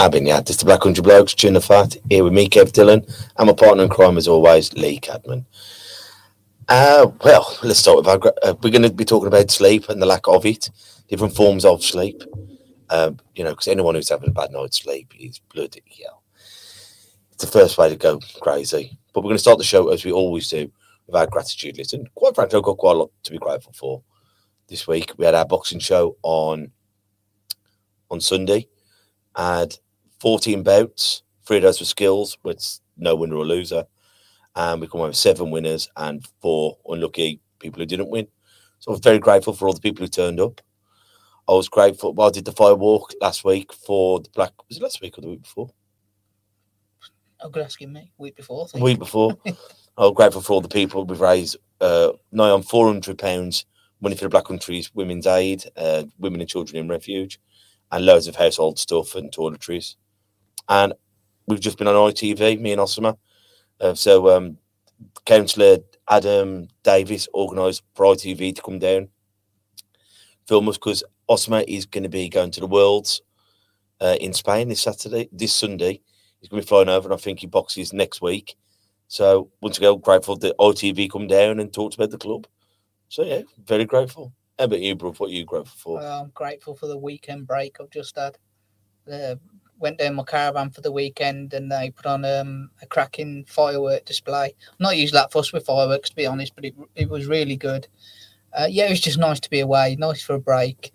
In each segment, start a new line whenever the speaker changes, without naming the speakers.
I've been this is the Black Country Blokes, Chewing the Fat, here with me, Kev Dillon, and my partner in crime, as always, Lee Cadman. Uh, well, let's start with our. Uh, we're going to be talking about sleep and the lack of it, different forms of sleep. Um, you know, because anyone who's having a bad night's sleep is bloody hell. It's the first way to go crazy. But we're going to start the show as we always do with our gratitude list. And quite frankly, I've got quite a lot to be grateful for this week. We had our boxing show on on Sunday. Had 14 bouts, three of those were skills, with no winner or loser. And we come away with seven winners and four unlucky people who didn't win. So I was very grateful for all the people who turned up. I was grateful. Well, I did the fire walk last week for the Black. Was it last week or the week before?
I'm good asking me. Week before. I
The
think.
week before. I was grateful for all the people. We've raised uh, nigh on four hundred pounds money for the Black Country's Women's Aid, uh, Women and Children in Refuge, and loads of household stuff and toiletries. And we've just been on ITV, me and Osama. Uh, so um, Councillor Adam Davis organised for ITV to come down, film us because Osama is going to be going to the Worlds uh, in Spain this Saturday, this Sunday. He's going to be flying over, and I think he boxes next week. So once again, grateful that ITV come down and talked about the club. So yeah, very grateful. How about you, bro? What are you grateful for?
Well, I'm grateful for the weekend break I've just had. Uh, went down my caravan for the weekend and they put on um, a cracking firework display. I'm not usually that fussed with fireworks, to be honest, but it, it was really good. Uh, yeah, it was just nice to be away, nice for a break.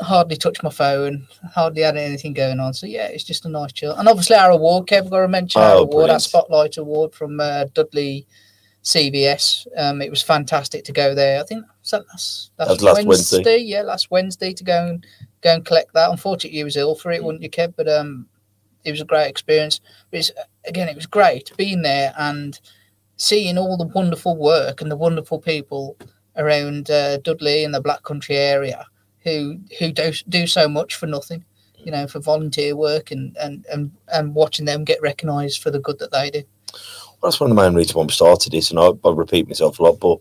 Hardly touched my phone, hardly had anything going on. So yeah, it's just a nice chill. And obviously our award, Kev, I've got to mention our
Oh,
award, our
brilliant.
Spotlight Award from uh, Dudley CVS. Um, it was fantastic to go there. I think that's, that last,
That was last Wednesday.
Yeah, last Wednesday to go and go and collect that. Unfortunately, you was ill for it, wouldn't you, Kev? But um, it was a great experience. But it's, again, it was great being there and seeing all the wonderful work and the wonderful people around uh, Dudley and the Black Country area who who do do so much for nothing. You know, for volunteer work and and and, and watching them get recognised for the good that they do.
Well, that's one of the main reasons why we started this, and I, I repeat myself a lot, but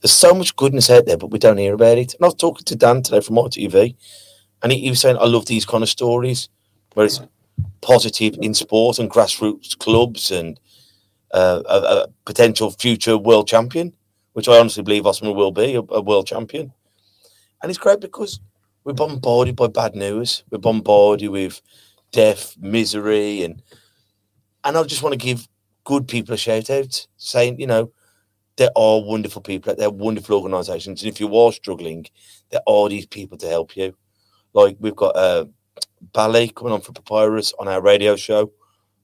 there's so much goodness out there, but we don't hear about it. And I was talking to Dan today from ITV, and he, he was saying, I love these kind of stories where it's positive in sport and grassroots clubs and uh, a, a potential future world champion, which I honestly believe Osman will be a, a world champion. And it's great because we're bombarded by bad news, we're bombarded with death, misery, and and I just want to give good people a shout out, saying, you know, there are wonderful people there, wonderful organisations. And if you are struggling, there are these people to help you. Like we've got a Ballet coming on for Papyrus on our radio show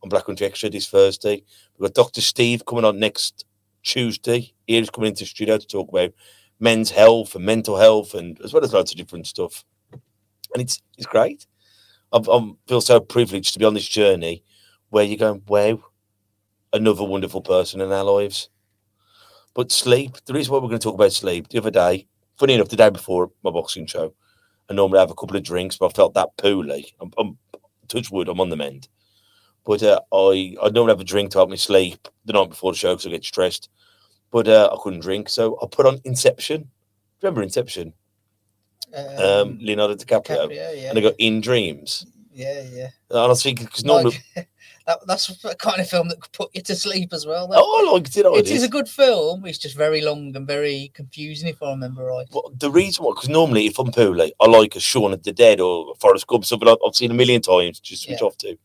on Black Country Extra this Thursday. We've got Dr. Steve coming on next Tuesday. He's coming into the studio to talk about men's health and mental health and as well as lots of different stuff. And it's it's great. I feel so privileged to be on this journey where you're going, wow, another wonderful person in our lives. But sleep, the reason why we're going to talk about sleep, the other day, funny enough, the day before my boxing show, I normally have a couple of drinks, but I felt that poorly. I'm, I'm touch wood, I'm on the mend. But uh, I, I normally have a drink to help me sleep the night before the show because I get stressed. But uh, I couldn't drink, so I put on Inception. Remember Inception? Um, Leonardo DiCaprio.
DiCaprio, yeah,
And I got In Dreams.
yeah, yeah.
And I was thinking, because normally,
Like, that, that's the kind of film that could put you to sleep as well. Though.
oh, I liked it. I
it
did.
is a good film. It's just very long and very confusing, if I remember right.
Well, the reason why, because normally if I'm poorly, I like a Shaun of the Dead or Forrest Gump, something I've, I've seen a million times, just switch
Yeah.
off to.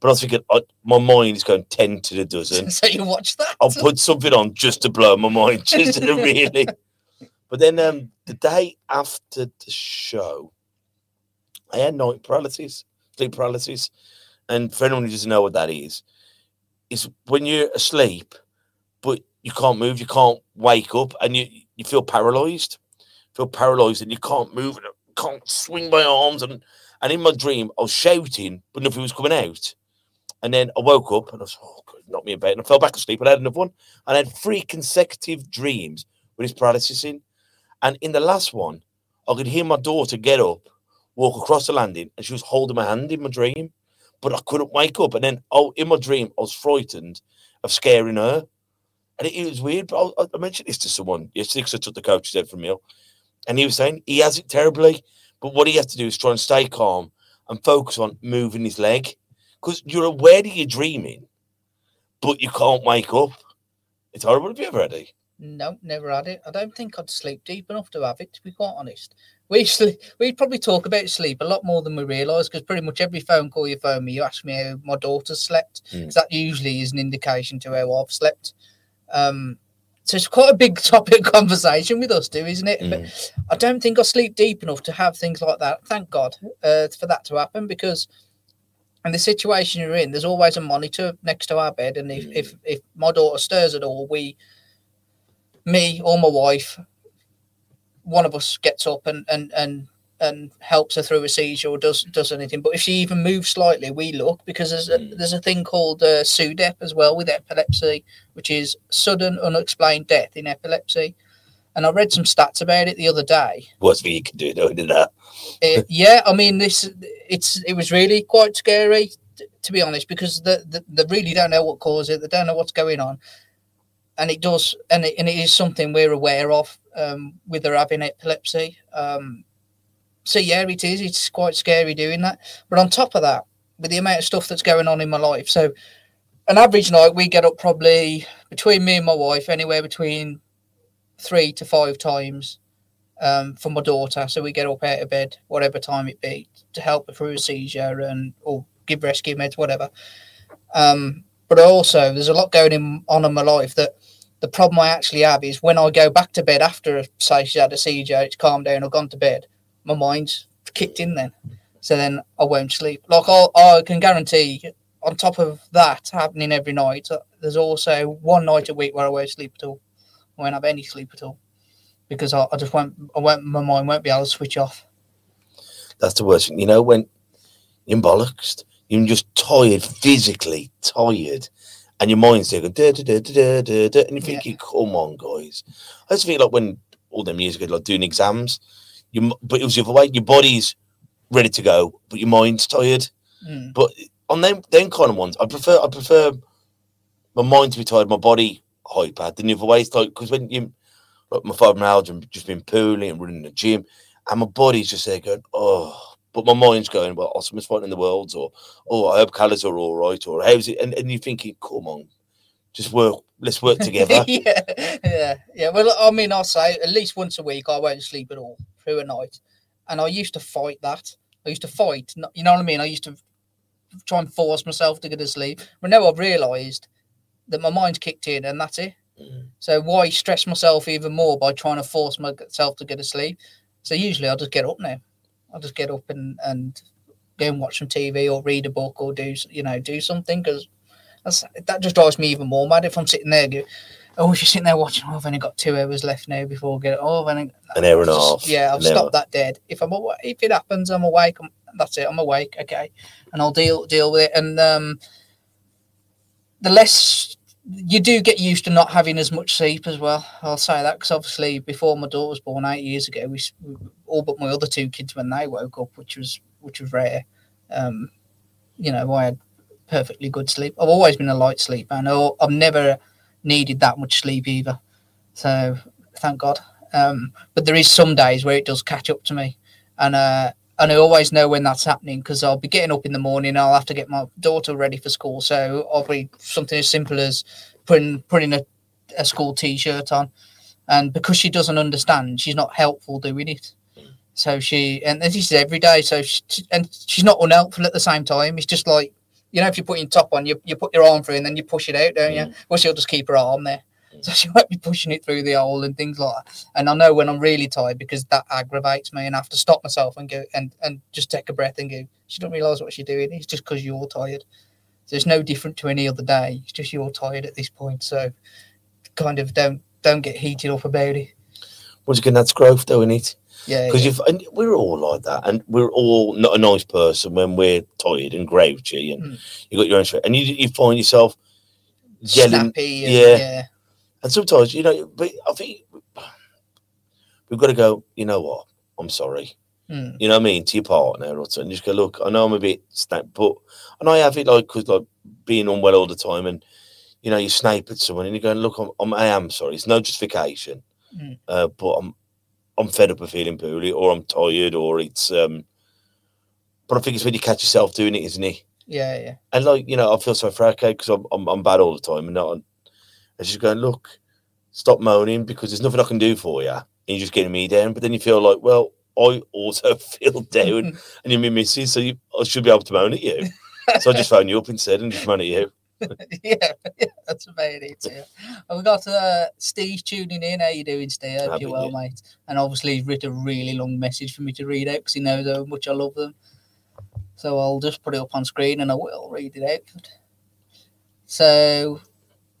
But I was thinking, I, my mind is going 10 to the dozen.
so you watch that?
I'll put something on just to blow my mind, just to really. But then um, the day after the show, I had night paralysis, sleep paralysis. And for anyone who doesn't know what that is, it's when you're asleep, but you can't move, you can't wake up, and you, you feel paralyzed. Feel paralyzed and you can't move, and I can't swing my arms. And, And in my dream, I was shouting, but nothing was coming out. And then I woke up and I was, oh, God, knocked me bed. And I fell back asleep and I had another one. And I had three consecutive dreams with this paralysis in. And in the last one, I could hear my daughter get up, walk across the landing, and she was holding my hand in my dream. But I couldn't wake up. And then, oh, in my dream, I was frightened of scaring her. And it, it was weird. But I, I mentioned this to someone yesterday because I took the coach's head from meal. And he was saying he has it terribly. But what he has to do is try and stay calm and focus on moving his leg because you're aware that you're dreaming, but you can't wake up. It's horrible. Have you ever had it?
No, never had it. I don't think I'd sleep deep enough to have it, to be quite honest. We sleep, we probably talk about sleep a lot more than we realise because pretty much every phone call you phone me, you ask me how my daughter slept.
Mm.
that usually is an indication to how I've slept. Um, so it's quite a big topic of conversation with us, too, isn't it? But
Mm.
I don't think I sleep deep enough to have things like that. Thank God uh, for that to happen because in the situation you're in, there's always a monitor next to our bed, and if if, if my daughter stirs at all, we, me or my wife, one of us gets up and and and and helps her through a seizure or does does anything. But if she even moves slightly, we look because there's a, there's a thing called uh, SUDEP as well with epilepsy, which is sudden unexplained death in epilepsy. And I read some stats about it the other day.
Worst thing you can do, isn't that?
Uh, yeah, I mean, this it's it was really quite scary t- to be honest because the, the, they really don't know what caused it. They don't know what's going on, and it does, and it, and it is something we're aware of um, with her having epilepsy. Um, so yeah, it is. It's quite scary doing that. But on top of that, with the amount of stuff that's going on in my life, so an average night we get up probably between me and my wife anywhere between three to five times um, for my daughter. So we get up out of bed, whatever time it be, to help her through a seizure and or give rescue meds, whatever. Um, but also, there's a lot going in, on in my life that the problem I actually have is when I go back to bed after, say, she's had a seizure, it's calmed down, I've gone to bed, my mind's kicked in then. So then I won't sleep. Like I, I can guarantee, on top of that happening every night, uh, there's also one night a week where I won't sleep at all. I won't have any sleep at all because I, I just won't, I won't, my mind won't be able to switch off.
That's the worst thing. You know, when you're bollocks, you're just tired, physically tired, and your mind's there going, da, da, da, da, da, da, and you're thinking, come on, guys. I just feel like when all them years ago, like doing exams, you, but it was the other way, your body's ready to go, but your mind's tired.
Mm.
But on them, them kind of ones, I prefer, I prefer my mind to be tired, my body hyper than the other way. It's like, because when you, like my fibromyalgia, just been pooling and running the gym, and my body's just there going, oh, but my mind's going, well, something's fighting in the world, or oh, I hope colours are all right, or how's it? And, and you're thinking, come on, just work, let's work together.
yeah, yeah, yeah. Well, I mean, I'll say at least once a week I won't sleep at all through a night, and I used to fight that. I used to fight. You know what I mean? I used to try and force myself to go to sleep, but now I've realised that my mind's kicked in, and that's it.
Mm.
So why stress myself even more by trying to force myself to go to sleep? So usually I'll just get up now. I'll just get up and and go and watch some TV or read a book or do you know do something because that's that just drives me even more mad if I'm sitting there. Go, oh, if you're sitting there watching, oh, I've only got two hours left now before I get. Oh, I've only,
An hour and a half.
Yeah, I've stopped that dead. If I'm if it happens, I'm awake. I'm, that's it. I'm awake. Okay, and I'll deal deal with it. And um, the less you do get used to not having as much sleep as well. I'll say that because obviously before my daughter was born eight years ago, we, we all but my other two kids when they woke up, which was which was rare. Um, you know, I had perfectly good sleep. I've always been a light sleeper, and I've never needed that much sleep either. So thank God. Um, but there is some days where it does catch up to me, and uh, and I always know when that's happening because I'll be getting up in the morning. And I'll have to get my daughter ready for school, so I'll be something as simple as putting putting a, a school t-shirt on, and because she doesn't understand, she's not helpful doing it. So she and this is every day. So she, and she's not unhelpful at the same time. It's just like you know, if you're putting top on, you you put your arm through and then you push it out, don't you? Mm. Well, she'll just keep her arm there. So she won't be pushing it through the hole and things like that. And I know when I'm really tired because that aggravates me and I have to stop myself and go and, and just take a breath and go, she don't realise what she's doing. It's just because you're tired. So it's no different to any other day. It's just you're tired at this point. So kind of don't don't get heated up about it.
Once again, that's growth, though, isn't it?
Yeah,
Because
yeah.
you've and we're all like that, and we're all not a nice person when we're tired and grouchy, and
Mm.
you got your own shit, and you you find yourself yelling,
snappy. And,
yeah.
yeah.
and sometimes you know, but I think we've got to go. You know what? I'm sorry.
Mm.
You know what I mean to your partner or something. And just go look. I know I'm a bit snap, but and I have it like because like being unwell all the time, and you know you snipe at someone and you're going, look, I'm, I'm I am sorry. It's no justification,
Mm.
uh, but I'm I'm fed up of feeling poorly, or I'm tired, or it's um. But I think it's when you catch yourself doing it, isn't it?
Yeah, yeah.
And like you know, I feel so okay because I'm, I'm I'm bad all the time, and not. And she's going, look, stop moaning because there's nothing I can do for you. And you're just getting me down. But then you feel like, well, I also feel down, and you're my missus, so you, I should be able to moan at you. so I just phone you up instead and just moan at you.
yeah, yeah, that's about it. Yeah. And we got uh, Steve tuning in. How you doing, Steve? Hope you're well, mate. And obviously, he's written a really long message for me to read out because he knows how much I love them. So I'll just put it up on screen and I will read it out. So,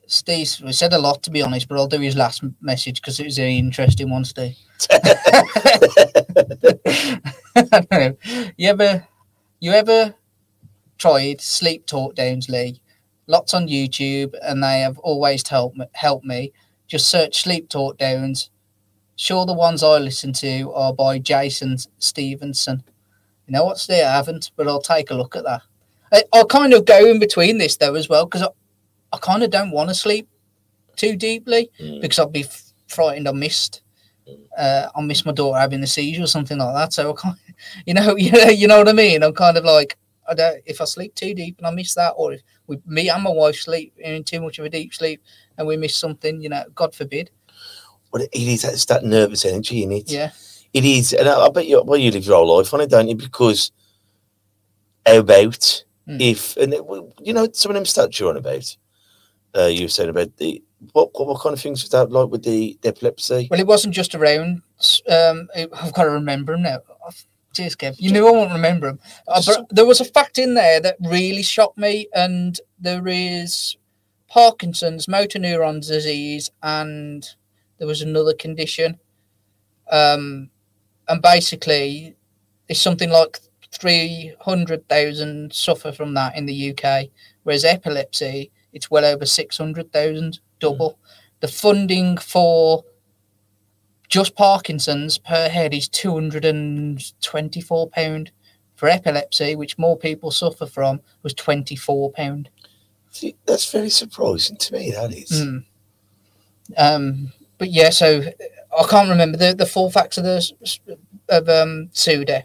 Steve, we said a lot to be honest, but I'll do his last message because it was an interesting one, Steve. You ever, you ever tried sleep talk downs, Lee? Lots on YouTube, and they have always helped me, helped me. Just search sleep talk downs. Sure, the ones I listen to are by Jason Stephenson. You know what's there? I haven't, but I'll take a look at that. I, I'll kind of go in between this though as well because I, I kind of don't want to sleep too deeply
Mm.
because I'll be f- frightened I missed uh, I miss my daughter having a seizure or something like that. So I can't, you know, you know, you know what I mean. I'm kind of like, I don't. If I sleep too deep and I miss that, or if we, me and my wife sleep in too much of a deep sleep and we miss something, you know, God forbid.
But it is it's that nervous energy in it.
Yeah,
It is, and I, I bet you. Well, you live your whole life on it, don't you? Because how about
Mm.
if and it, you know some of them stats you're on about. Uh, you were saying about the what, what what kind of things was that like with the, the epilepsy?
well, it wasn't just around. Um, it- I've got to remember now. Cheers, Kev. You knew I won't remember them. Uh, but there was a fact in there that really shocked me, and there is Parkinson's, motor neuron disease, and there was another condition. Um, and basically, it's something like 300,000 suffer from that in the UK, whereas epilepsy, it's well over 600,000, double. The funding for just Parkinson's per head is £224. For epilepsy, which more people suffer from, was £24.
See, That's very surprising to me. That is.
Mm. Um, but yeah, so I can't remember the, the full facts of the of um SUDEP.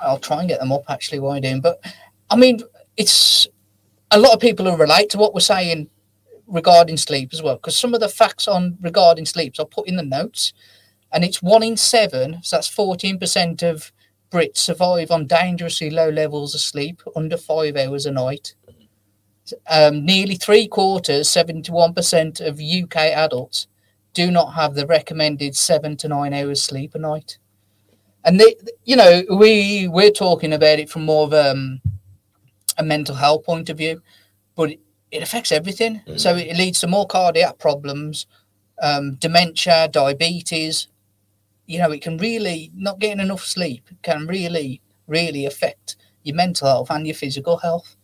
I'll try and get them up actually while I'm doing. But I mean, it's a lot of people who relate to what we're saying regarding sleep as well, because some of the facts on regarding sleeps I'll put in the notes, and it's one in seven, so that's fourteen percent of Brits survive on dangerously low levels of sleep, under five hours a night um, nearly three quarters, 71% of UK adults do not have the recommended seven to nine hours sleep a night. And they, you know, we we're talking about it from more of um, a mental health point of view, but it, affects everything. So it leads to more cardiac problems, um, dementia, diabetes. You know, it can really not getting enough sleep can really, really affect your mental health and your physical health.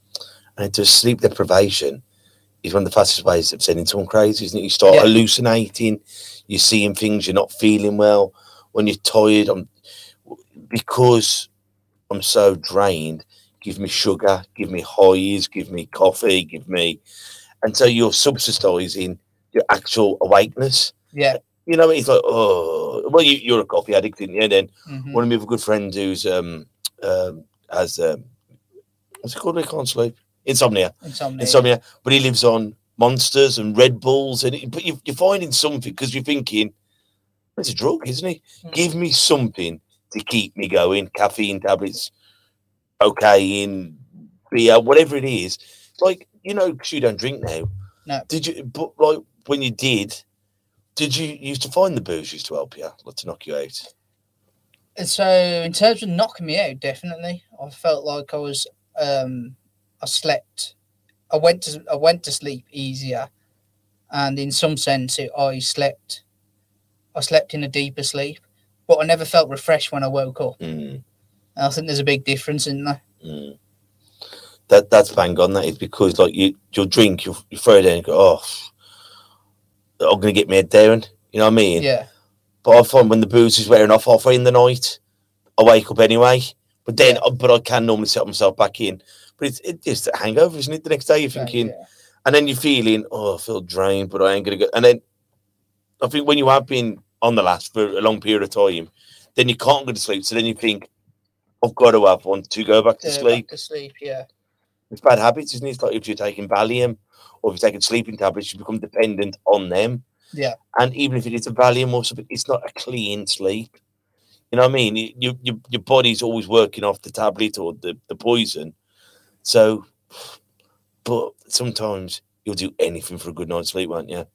And to sleep deprivation is one of the fastest ways of sending someone crazy, isn't it? You start
Yeah.
hallucinating, you're seeing things, you're not feeling well. When you're tired, I'm because I'm so drained, give me sugar, give me highs, give me coffee, give me and so you're subsidizing your actual awakeness.
Yeah.
You know, it's like, oh well you, you're a coffee addict, and and then
Mhm.
one of my other good friends who's um um has um what's it called? I can't sleep. Insomnia.
Insomnia.
Insomnia. But he lives on monsters and Red Bulls, and it, but you, you're finding something because you're thinking it's a drug, isn't it?
Mm.
Give me something to keep me going. Caffeine tablets, cocaine, beer, whatever it is. Like you know, 'cause you don't drink now.
No.
Did you? But like when you did, did you used to find the booze used to help you, like to knock you out?
And so in terms of knocking me out, definitely, I felt like I was, um, I slept, I went to, I went to sleep easier, and in some sense, it, I slept, I slept in a deeper sleep. but I never felt refreshed when I woke up.
Mm,
And I think there's a big difference in that.
mm. That that's bang on. That is because like you, you'll drink, you you throw it in, and go, oh, I'm gonna get my head down. You know what I mean?
Yeah,
But I find when the booze is wearing off halfway in the night, I wake up anyway. But then,
Yeah.
but I can normally set myself back in. But it's it's just a hangover, isn't it? The next day you're thinking,
yeah.
and then you're feeling, oh, I feel drained, but I ain't gonna go. And then I think when you have been on the last for a long period of time, then you can't go to sleep. So then you think, I've got to have one to go back to
back
sleep.
to sleep. Yeah,
It's bad habits, isn't it? It's like if you're taking Valium or if you're taking sleeping tablets, you become dependent on them.
Yeah.
And even if it is a Valium or something, it's not a clean sleep. You know what I mean? You, you, your your body's always working off the tablet or the, the poison. So, but sometimes you'll do anything for a good night's sleep, won't you?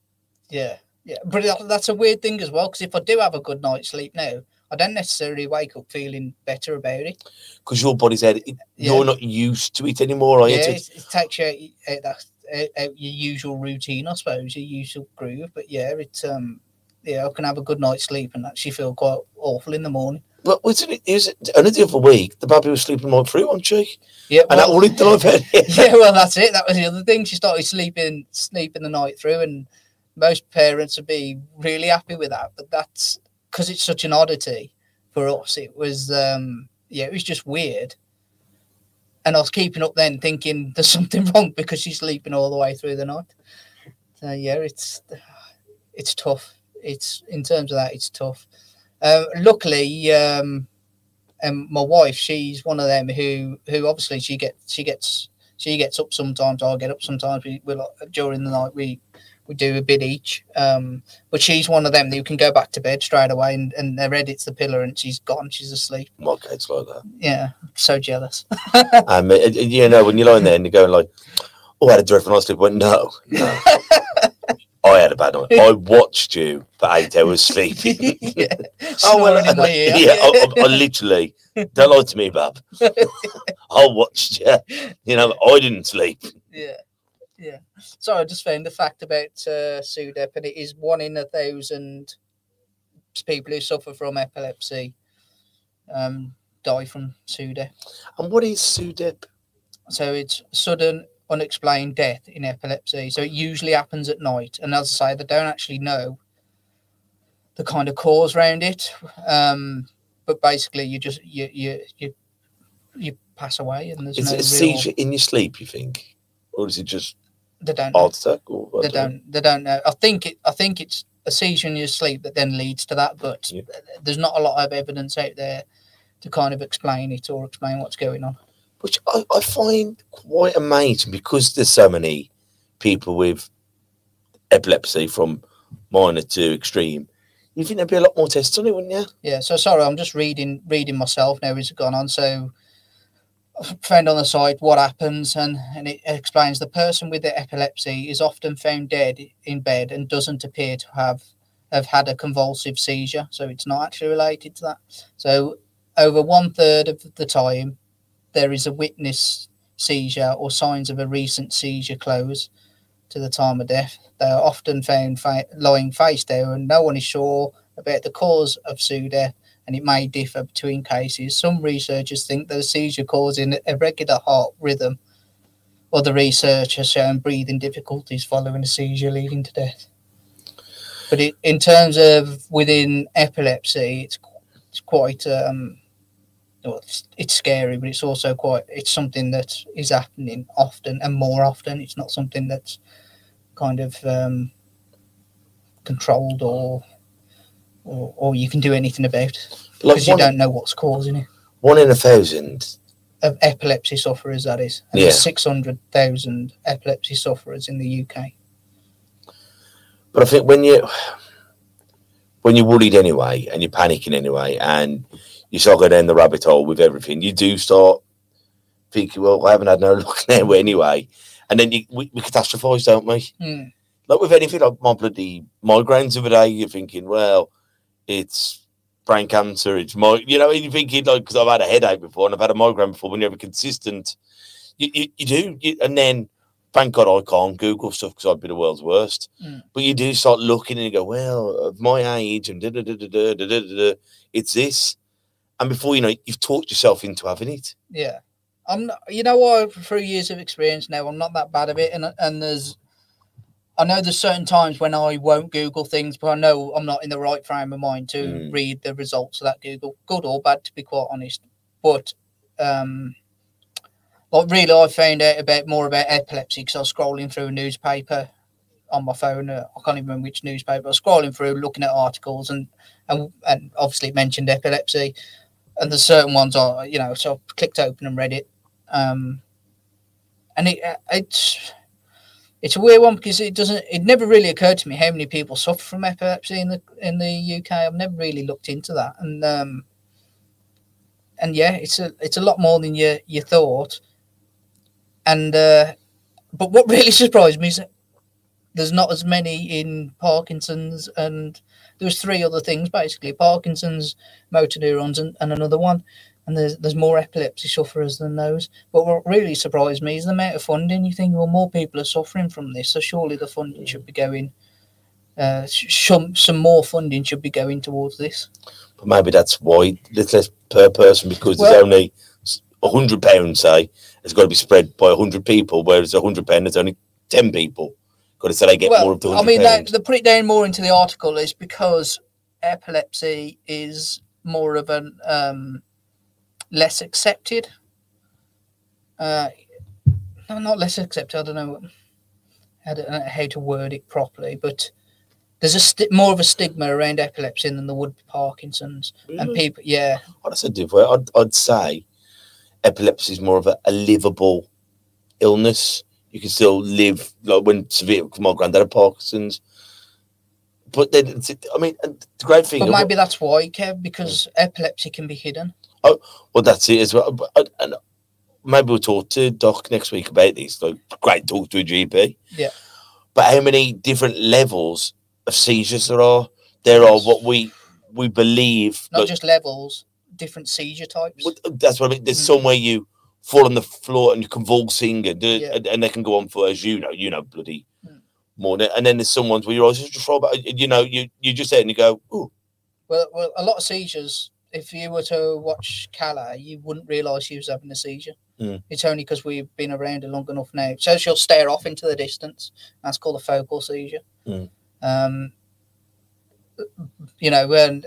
yeah, yeah. But uh, that's a weird thing as well because if I do have a good night's sleep now, I don't necessarily wake up feeling better about it.
Because your body's had it,
Yeah.
you're not used to it anymore, are you?
yeah, it, it takes you out, out, that, out, out your usual routine, I suppose, your usual groove. But yeah, it's um, yeah, I can have a good night's sleep and actually feel quite awful in the morning.
But wasn't it? Is it only the other week? The baby was sleeping right through, wasn't she?
Yeah,
And that
well-
it I've
yeah, well, that's it. That was the other thing. She started sleeping, sleeping the night through, and most parents would be really happy with that. But that's because it's such an oddity for us. It was, um, yeah, it was just weird. And I was keeping up then, thinking there's something wrong because she's sleeping all the way through the night. So yeah, it's it's tough. It's in terms of that, it's tough. Uh, luckily, um, and my wife, she's one of them who who obviously she gets she gets she gets up sometimes. I get up sometimes. We will during the night we we do a bit each. Um, but she's one of them that you can go back to bed straight away and and their head hits the pillow and she's gone. She's asleep.
My kids like that.
Yeah, so jealous.
Um, and, and, you know, when you're lying there and you're going like, "Oh, I had a dreadful night's sleep," but no, no. I had a bad night. I watched you for eight hours sleeping.
yeah.
oh well,
in
yeah. I, I, I literally don't lie to me, Bob. I watched you. You know, I didn't sleep.
Yeah, yeah. So I just found the fact about uh, SUDEP, and it is one in a thousand people who suffer from epilepsy um, die from SUDEP.
And what is SUDEP?
So it's sudden unexplained death in epilepsy. So it usually happens at night, and as I say, they don't actually know the kind of cause around it. Um, but basically, you just you you you you pass away, and there's
Is
no
it a
real,
seizure in your sleep? You think, or is it just
They don't. know.
heart attack? Or I
they
don't
don't they don't know i think it i think it's a seizure in your sleep that then leads to that but
Yeah.
there's not a lot of evidence out there to kind of explain it or explain what's going on
which I, I find quite amazing because there's so many people with epilepsy from minor to extreme. You think there'd be a lot more tests on it, wouldn't you?
yeah so sorry i'm just reading reading myself now as it's gone on so Found on the site what happens and, and it explains the person with the epilepsy is often found dead in bed and doesn't appear to have have had a convulsive seizure so it's not actually related to that. So over one third of the time there is a witness seizure or signs of a recent seizure close to the time of death. They are often found fa- lying face down and no one is sure about the cause of SUDEP and it may differ between cases. Some researchers think that a seizure causing irregular heart rhythm. Other research has shown breathing difficulties following a seizure leading to death. But it, in terms of within epilepsy, it's, it's quite um, well, it's, it's scary, but it's also quite it's something that is happening often and more often. It's not something that's kind of um, controlled or or, or you can do anything about
Like
because you don't know what's causing it.
one in a thousand.
Of epilepsy sufferers, that is. And
Yeah.
600,000 epilepsy sufferers in the UK.
But I think when you when you're worried anyway and you're panicking anyway and you start going down the rabbit hole with everything, you do start thinking, well, I haven't had no luck now anyway. And then you, we, we catastrophize, don't we?
Hmm.
like with anything like my bloody migraines the other day, you're thinking, well, it's brain cancer, it's my, you know, you're thinking like because I've had a headache before and I've had a migraine before. When you have a consistent, you, you, you do, you, and then thank God I can't Google stuff because I'd be the world's worst.
Mm.
But you do start looking and you go, well, of my age and da da da da da da da da, da, it's this. And before you know, it, you've talked yourself into having it.
Yeah, I'm. Not, you know what? Through years of experience now, I'm not that bad at it, and and there's. I know there's certain times when I won't Google things, but I know I'm not in the right frame of mind to
Mm.
read the results of that Google, good or bad, to be quite honest. But um, like really, I found out about more about epilepsy because I was scrolling through a newspaper on my phone. Uh, I can't even remember which newspaper. I was scrolling through, looking at articles, and and, and obviously it mentioned epilepsy. And there's certain ones I, you know, so I clicked open and read it. Um, and it uh, it's it's a weird one because it doesn't. It never really occurred to me how many people suffer from epilepsy in the in the UK. I've never really looked into that, and um, and yeah, it's a it's a lot more than you you thought. And uh, but what really surprised me is that there's not as many in Parkinson's, and there was three other things basically: Parkinson's, motor neurons, and, and another one. And there's there's more epilepsy sufferers than those. But what really surprised me is the amount of funding. You think, well, more people are suffering from this, so surely the funding should be going. Uh, some some more funding should be going towards this.
But maybe that's why it's less per person because
Well-
there's only a hundred pounds, say, it's got to be spread by a hundred people, whereas a hundred pound is only ten people. Got to say they get more of the
I mean, they, they put it down more into the article is because epilepsy is more of an um, less accepted. Uh, no, not less accepted. I don't know how to, how to word it properly, but there's a sti- more of a stigma around epilepsy than there would be Parkinson's, and people, yeah,
I'd say different. I'd, I'd say epilepsy is more of a, a livable illness. You can still live like when severe. My granddad had Parkinson's, but then I mean, the great thing.
but maybe that's why, Kev, because epilepsy can be hidden.
Well, that's it as well. But, and- maybe we'll talk to Doc next week about this. Like, great talk to a GP.
Yeah.
But how many different levels of seizures there are? There are what we we believe.
Not
like,
just levels, different seizure types.
well, that's what I mean. There's
Mm.
somewhere you fall on the floor and you're convulsing, and,
Yeah.
and, and they can go on for as you know, you know, bloody
Mm.
than- And then there's some ones where your eyes just roll back. You know, you you just there and you go, ooh,
Well, well, a lot of seizures. If you were to watch Calla, you wouldn't realise she was having a seizure.
Mm.
It's only because we've been around her long enough now. So she'll stare off into the distance. That's called a focal seizure.
Mm.
Um, you know, and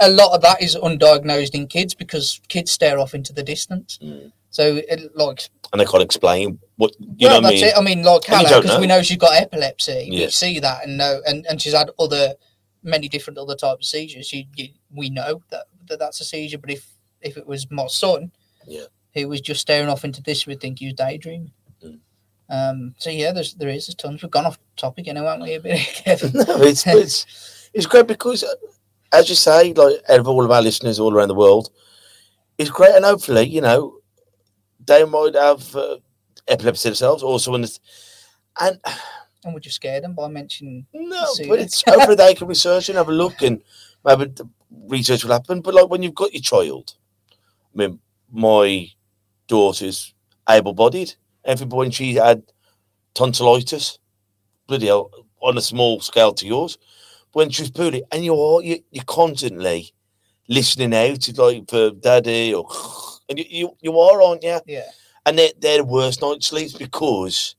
a, lot of that is undiagnosed in kids because kids stare off into the distance.
Mm.
So, it, like,
and they can't explain what you
well,
know. What I
that's
mean,
it. I mean, like Calla, because we
know.
know she's got epilepsy.
Yeah.
We see that and know, and, and she's had other, many different other types of seizures. You, you, we know that, that that's a seizure. But if if it was my son,
Yeah.
he was just staring off into this, we'd think he was daydreaming.
Mm.
Um. So yeah, there's there is there's tons. We've gone off topic, anyway, haven't we? A bit, Kevin?
no, it's, it's it's great because, uh, as you say, like out of all of our listeners all around the world, it's great, and hopefully, you know, they might have uh, epilepsy themselves, also in this, and
and we just scared them by mentioning.
no, but it's hopefully they can research and have a look, and maybe research will happen. But like when you've got your child, I mean, my daughter's able-bodied. Every point she had tonsillitis, bloody hell, on a small scale to yours. When she was poorly, and you're you, you're constantly listening out to like for daddy or and you, you you are, aren't you?
Yeah.
And they're, they're the worst night sleeps because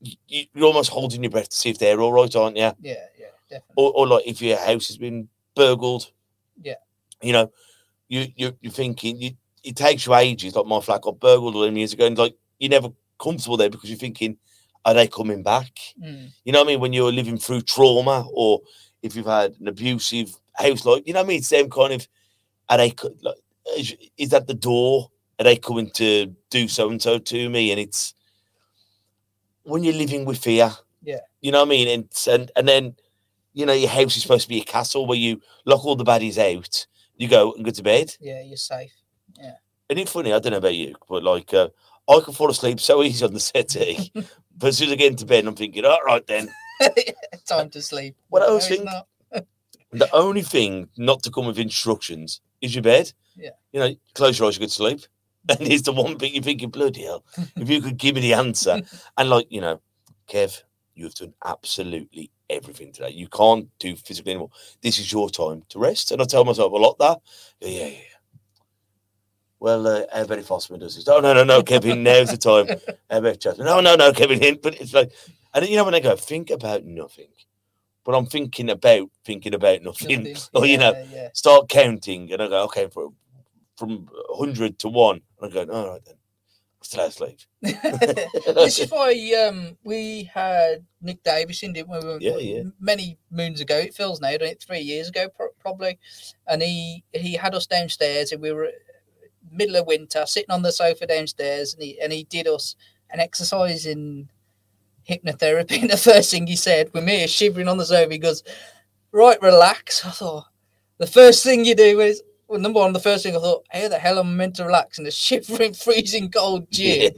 you, you're almost holding your breath to see if they're all right, aren't you?
Yeah. Yeah. Definitely.
Or, or like if your house has been burgled.
Yeah.
You know, you you you're thinking you it takes you ages. Like my flat got burgled all them years ago, and like you're never comfortable there because you're thinking, are they coming back?
Mm.
You know what I mean? When you're living through trauma, or if you've had an abusive house, like you know what I mean? Same kind of. Are they like? Is, is that the door? Are they coming to do so and so to me? And it's when you're living with fear.
Yeah.
You know what I mean? And and and then, you know, your house is supposed to be a castle where you lock all the baddies out. You go and go to bed.
Yeah. You're safe. Yeah.
And it's funny, I don't know about you, but like uh, I can fall asleep so easy on the settee. but as soon as I get into bed, I'm thinking, all right then.
Time to sleep.
What I
No,
always
it's
think- The only thing not to come with instructions is your bed.
Yeah.
You know, close your eyes, you go to sleep. And it's the one bit you're thinking, bloody hell, if you could give me the answer. And like, you know, Kev, you've done absolutely everything today. You can't do physical anymore. This is your time to rest. And I tell myself a lot that. Yeah, yeah, yeah. Well, uh, if Osman does this? Oh, no, no, no, Kevin, now's the time. About Jasmine? No, no, no, Kevin, in. But it's like, and you know, when I go, think about nothing, but I'm thinking about thinking about nothing.
Nothing.
or, you know,
Yeah, yeah.
start counting and I go, okay, for, from 100 to 1. And I go, all right then. Out sleep.
this is why um, we had Nick Davis in, didn't we?
Yeah, yeah.
Many moons ago, it feels now, don't it? Three years ago, pro- probably. And he he had us downstairs, and we were middle of winter, sitting on the sofa downstairs, and he and he did us an exercise in hypnotherapy. And the first thing he said, with me shivering on the sofa, he goes, "Right, relax." I thought the first thing you do is. Well, number one, the first thing I thought, how the hell am I meant to relax in a shivering, freezing cold gym?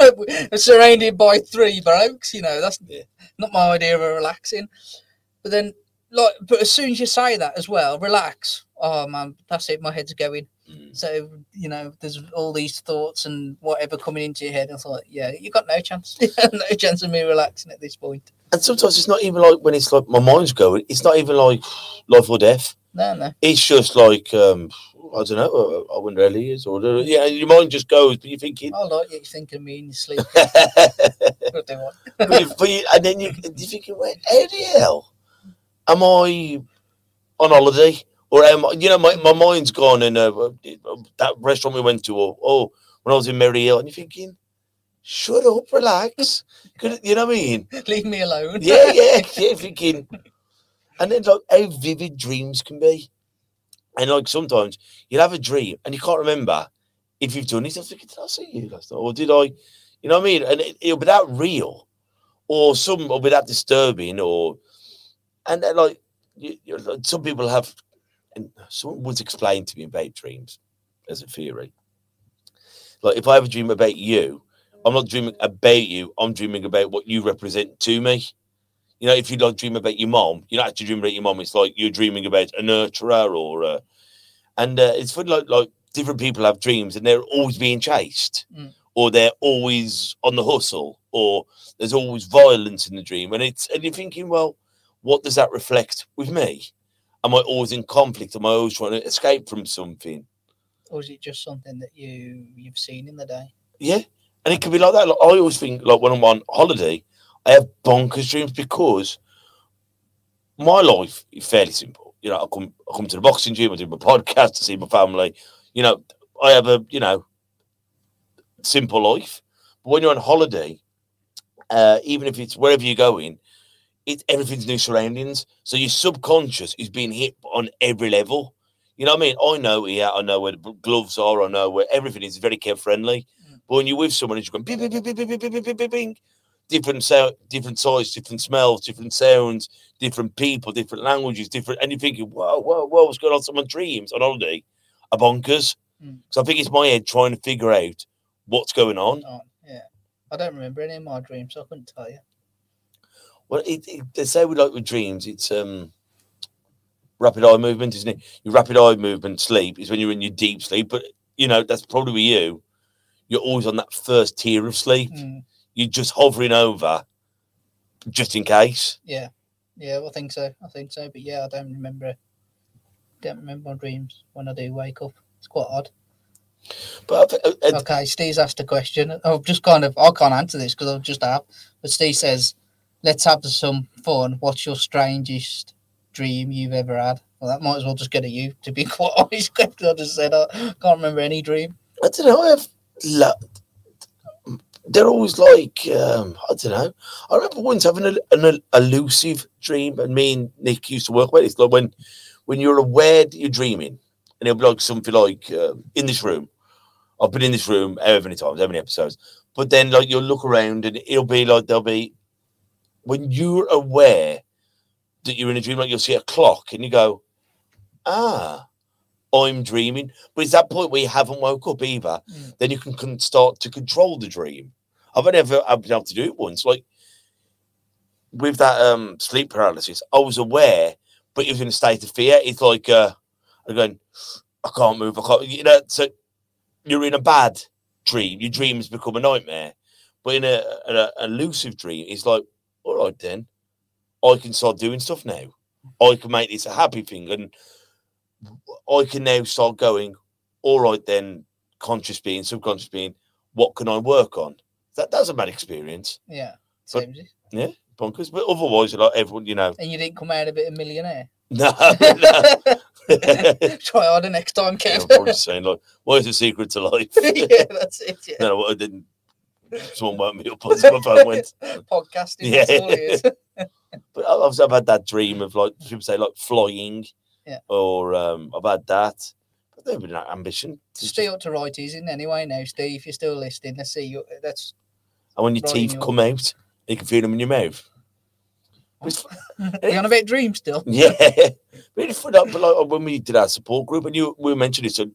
surrounded by three blokes. You know, that's
Yeah.
not my idea of a relaxing. But then, like, but as soon as you say that as well, relax. Oh man, that's it. My head's going.
Mm.
So you know, there's all these thoughts and whatever coming into your head. I thought, yeah, you got no chance, no chance of me relaxing at this point.
And sometimes it's not even like when it's like my mind's going, it's not even like life or death.
No, no.
It's just like, um, I don't know, I wonder how he is. Or, yeah, your mind just goes, but you're thinking,
I like you thinking me in your sleep. What do you want?
but you, but you, and then you, you're thinking, wait, how the hell am I on holiday? Or am I, you know, my, my mind's gone in uh, that restaurant we went to, or oh, when I was in Merry Hill, and you're thinking, shut up, relax. You know what I mean?
Leave me alone.
Yeah, yeah, yeah, thinking. And then, like, how vivid dreams can be. And, like, sometimes you'll have a dream and you can't remember if you've done it. Thinking, did I see you last night? Or did I, you know what I mean? And it, it'll be that real or some will be that disturbing or, and then, like, you, you, some people have, and someone once explained to me about dreams as a theory. Like, if I have a dream about you, I'm not dreaming about you, I'm dreaming about what you represent to me. You know, if you like dream about your mom, you're not actually dreaming about your mom. It's like you're dreaming about a nurturer or a, and uh, it's funny like like different people have dreams and they're always being chased,
Mm.
or they're always on the hustle, or there's always violence in the dream, and it's and you're thinking, well, what does that reflect with me? Am I always in conflict? Am I always trying to escape from something?
Or is it just something that you you've seen in the day?
Yeah, and it can be like that. Like, I always think, like when I'm on holiday, I have bonkers dreams because my life is fairly simple. You know, I come, I come to the boxing gym, I do my podcast, I see my family. You know, I have a you know simple life. But when you're on holiday, uh, even if it's wherever you're going, it everything's new surroundings. So your subconscious is being hit on every level. You know what I mean? I know here, I know where the gloves are, I know where everything is very care friendly. But when you're with someone, it's going bing, bing, bing, bing, bing, bing, bing, bing, bing, bing. Different sound, different size, different smells, different sounds, different people, different languages, different. And you're thinking, whoa, whoa, whoa, what's going on? Some of my dreams on holiday are bonkers.
Mm.
So I think it's my head trying to figure out what's going on.
Oh, yeah. I don't remember any of my dreams, so I couldn't tell you.
Well, it, it, they say we like with dreams, it's um rapid eye movement, isn't it? Your rapid eye movement sleep is when you're in your deep sleep, but you know that's probably with you. You're always on that first tier of sleep.
Mm,
You're just hovering over, just in case.
yeah. Yeah, I think so. I think so. But yeah, I don't remember don't remember my dreams when I do wake up. It's quite odd.
But I, I- uh, uh,
Okay, Steve's asked a question. I've just kind of I can't answer this because I've just have. But Steve says, "Let's have some fun. What's your strangest dream you've ever had?" Well, that might as well just go to you. To be quite honest, 'cause I just said I can't remember any dream.
I don't know. I have. lo- They're always like um, I don't know. I remember once having a, an elusive dream, and me and Nick used to work with it. It's like when when you're aware that you're dreaming, and it'll be like something like um, in this room. I've been in this room however many times, how many episodes. But then, like, you'll look around, and it'll be like there'll be when you're aware that you're in a dream, like you'll see a clock, and you go, ah. I'm dreaming, but it's that point where you haven't woke up either.
Mm.
Then you can, can start to control the dream. I've only ever I've been able to do it once. Like with that um sleep paralysis, I was aware, but it was in a state of fear. It's like uh I'm going, I can't move, I can't you know, so you're in a bad dream. Your dream has become a nightmare. But in a, a, a lucid dream, it's like, all right, then I can start doing stuff now. I can make this a happy thing, and I can now start going. All right, then conscious being, subconscious being, what can I work on? That that's a bad experience,
Yeah.
But-
it.
bonkers. But otherwise, like everyone, you know,
And you didn't come out a bit a millionaire.
no, no.
Try harder next time,
Yeah, I'm saying like, what is the secret to life?
yeah, that's it. Yeah.
no, I didn't. Someone woke me up my phone went.
Podcasting.
Yeah.
That's all it is.
But I've, I've had that dream of like people say like flying,
Yeah.
or um, I've had that. But there's been that ambition. to just-
up to right in anyway now, Steve. If you're still listening, let's see you. That's
and when your teeth
your-
come out, you can feel them in your mouth. It's-
you on a bit dream still.
yeah. But like when we did our support group, and you we mentioned it's a,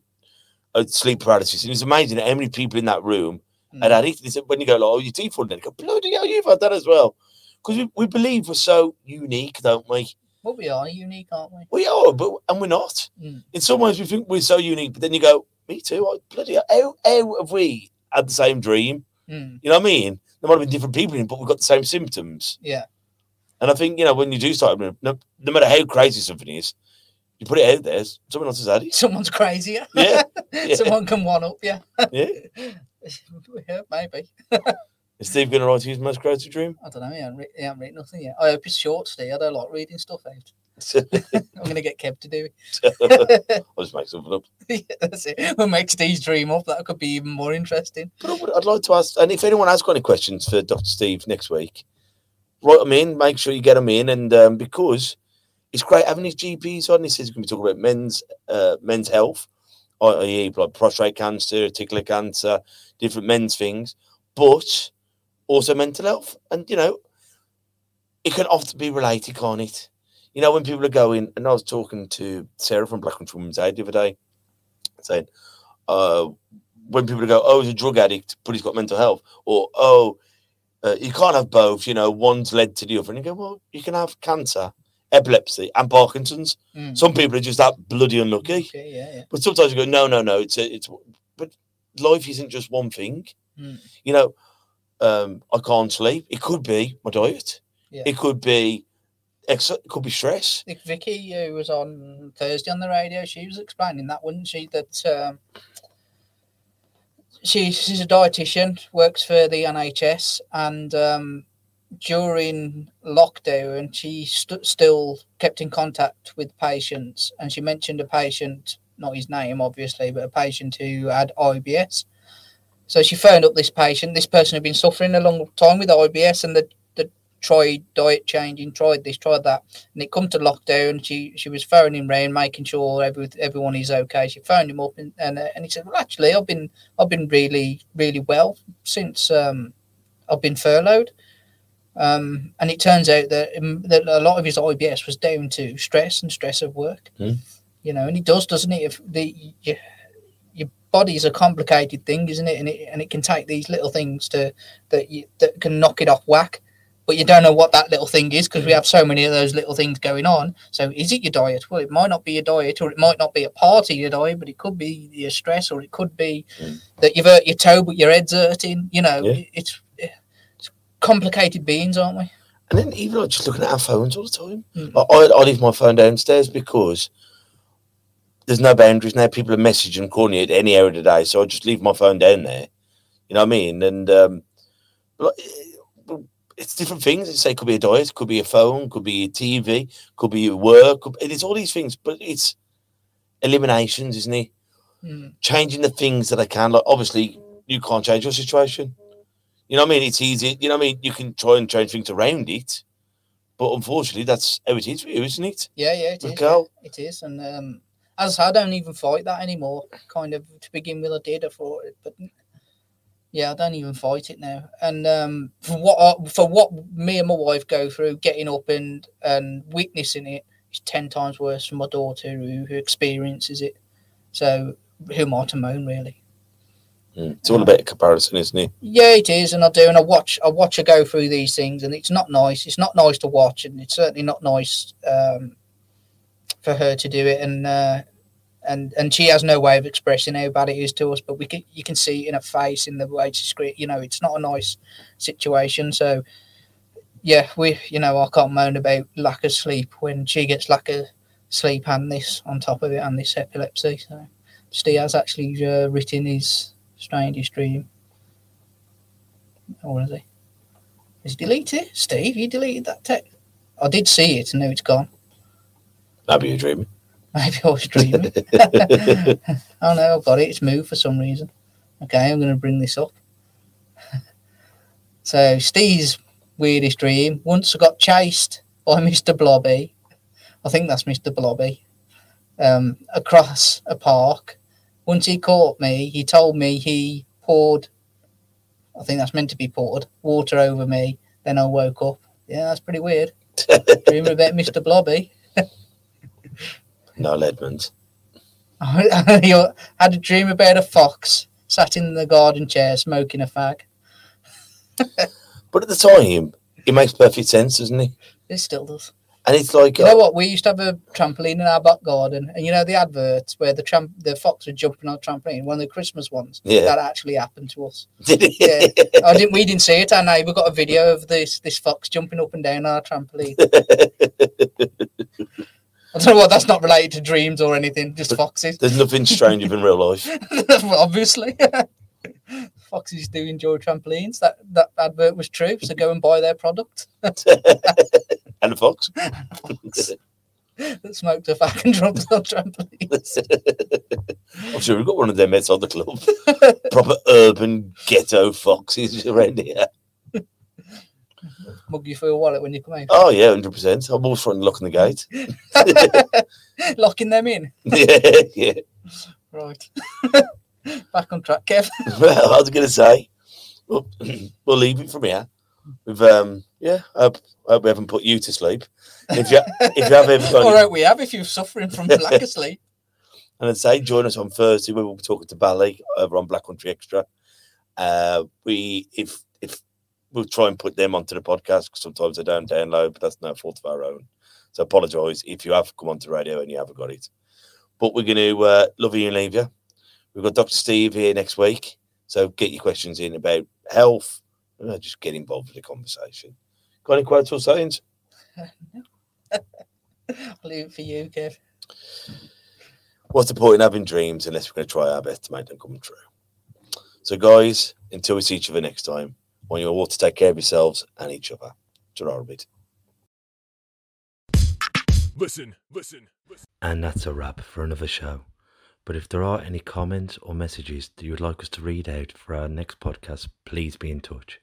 a sleep paralysis, and it's amazing how many people in that room had
Mm.
had it. They said, when you go like, "Oh, your teeth falling," they go, "Bloody hell, you've had that as well." Because we, we believe we're so unique, don't we?
Well, we are unique, aren't we?
We are, but and we're not.
Mm.
In some ways, we think we're so unique, but then you go, "Me too." I, bloody hell, how, how have we had the same dream?
Mm.
You know what I mean? There might have been different people in, but we've got the same symptoms.
Yeah.
And I think you know when you do start, no, no matter how crazy something is, you put it out there. Someone else has had it.
Someone's crazier.
Yeah, yeah.
Someone can one up. Yeah.
Yeah.
yeah, maybe.
Is Steve going to write his most crazy dream?
I don't know. He he hasn't written nothing yet. I hope it's short, Steve. I don't like reading stuff out. I'm going to get Kev to do it.
I'll just make something up.
yeah, that's it. We'll make Steve's dream up. That could be even more interesting.
But would, I'd like to ask, and if anyone has got any questions for Dr. Steve next week, write them in. Make sure you get them in, and um, because it's great having his GPs on. He says he's going to be talking about men's uh, men's health, i.e., like prostate cancer, tickler cancer, different men's things, but also mental health. And you know, it can often be related, can't it? You know, when people are going, and I was talking to Sarah from Black Country Women's Aid the other day, saying, uh, when people go, oh, he's a drug addict, but he's got mental health, or oh, uh, you can't have both. You know, one's led to the other, and you go, well, you can have cancer, epilepsy, and Parkinson's.
Mm.
Some people are just that bloody unlucky,
Okay, yeah, yeah.
but sometimes you go, no, no, no, it's a, it's, but life isn't just one thing.
Mm.
You know, um, I can't sleep. It could be my diet.
Yeah.
It could be, ex- it could be stress.
Vicky, who was on Thursday on the radio, she was explaining that, wasn't she? That um, she, she's a dietitian, works for the NHS, and um, during lockdown, she st- still kept in contact with patients. And she mentioned a patient, not his name, obviously, but a patient who had IBS. So she phoned up this patient. This person had been suffering a long time with IBS, and the tried diet changing, tried this, tried that, and it come to lockdown. She she was phoning round, making sure every, everyone is okay. She phoned him up, and and, uh, and he said, "Well, actually, I've been I've been really really well since um, I've been furloughed." Um, and it turns out that, um, that a lot of his IBS was down to stress and stress of work.
Hmm.
You know, and it does, doesn't it? If the your, your body's a complicated thing, isn't it? And it and it can take these little things to that you, that can knock it off whack but you don't know what that little thing is because we have so many of those little things going on. So, is it your diet? Well, it might not be your diet, or it might not be a part of your diet, but it could be your stress, or it could be
Mm.
that you've hurt your toe, but your head's hurting. You know,
Yeah.
it's, it's complicated beings, aren't we?
And then even like just looking at our phones all the time.
Mm.
I, I, I leave my phone downstairs because there's no boundaries now. People are messaging, calling you at any hour of the day, so I just leave my phone down there. You know what I mean? And um, like, it's different things. It's say it could be a diet, could be a phone, could be a TV, could be your work. Could, it's all these things, but it's eliminations, isn't it?
Mm.
Changing the things that I can. Like obviously, you can't change your situation. You know what I mean? It's easy. You know what I mean? You can try and change things around it, but unfortunately, that's how it is for you, isn't it?
Yeah, yeah, it is, yeah, It is, And um, as I don't even fight that anymore. Kind of to begin with, I did. I fought it, but yeah, I don't even fight it now. And um, for what I, for what me and my wife go through, getting up and and witnessing it is ten times worse for my daughter who, who experiences it. So who am I to moan, really?
Mm. It's all about comparison, isn't it?
Yeah, it is, and I do, and I watch. I watch her go through these things, and it's not nice. It's not nice to watch, and it's certainly not nice um, for her to do it. And uh, and and she has no way of expressing how bad it is to us. But we can you can see in her face, in the way she screams. You know, it's not a nice situation. So yeah, we you know I can't moan about lack of sleep when she gets lack of sleep and this on top of it and this epilepsy. So Steve has actually uh, written his strangest dream. Or is he? Is deleted? Steve, you deleted that text. I did see it and now it's gone.
Maybe you're dreaming.
Maybe I was dreaming. oh no, I've got it. It's moved for some reason. Okay, I'm going to bring this up. so, Steve's weirdest dream once I got chased by Mr. Blobby. I think that's Mr. Blobby. Um, across a park. Once he caught me, he told me he poured, I think that's meant to be poured, water over me. Then I woke up. Yeah, that's pretty weird. Dreaming about Mr. Blobby.
Noel Edmonds.
I had a dream about a fox sat in the garden chair smoking a fag.
But at the time, it makes perfect sense, doesn't it?
It still does.
And it's like,
You know what? We used to have a trampoline in our back garden, and you know the adverts where the tramp the fox was jumping on a trampoline, one of the Christmas ones.
Yeah.
That actually happened to us.
did it?
Yeah. I didn't. We didn't see it. Our we got a video of this this fox jumping up and down our trampoline. I don't know what. That's not related to dreams or anything. Just foxes.
There's nothing stranger than real life.
Obviously. Foxes do enjoy trampolines. That that advert was true. So go and buy their product.
And a fox.
that smoked a fucking jumps on trampolines.
I'm sure we've got one of them outside the club. Proper urban ghetto foxes around here.
Mug you for your wallet when you come out.
Oh yeah, hundred percent. I'm always trying to lock in the gate.
Locking them in.
yeah, yeah.
Right. Back on track, Kev.
Well, I was gonna say, we'll, we'll leave it from here. We've um, yeah. I hope, I hope we haven't put you to sleep. If you if you have ever got
All right, we have if you're suffering from lack of sleep.
And I'd say join us on Thursday we'll be talking to Bally over on Black Country Extra. Uh, we if we'll try and put them onto the podcast because sometimes they don't download, but that's no fault of our own. So apologise if you have come onto radio and you haven't got it. But we're going to uh, love you and leave you. We've got Dr. Steve here next week, so get your questions in about health. Know, just get involved with the conversation. Got any quotes or sayings?
I'll leave it for you, Kev.
What's the point in having dreams unless we're going to try our best to make them come true? So, guys, until we see each other next time, I want you all to take care of yourselves and each other. Ta-ra a bit.
Listen, listen, listen.
And that's a wrap for another show. But if there are any comments or messages that you would like us to read out for our next podcast, please be in touch.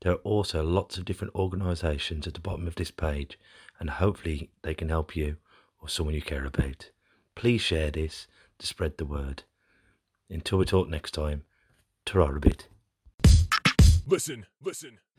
There are also lots of different organisations at the bottom of this page, and hopefully they can help you or someone you care about. Please share this to spread the word. Until we talk next time, ta a bit.
Listen, listen.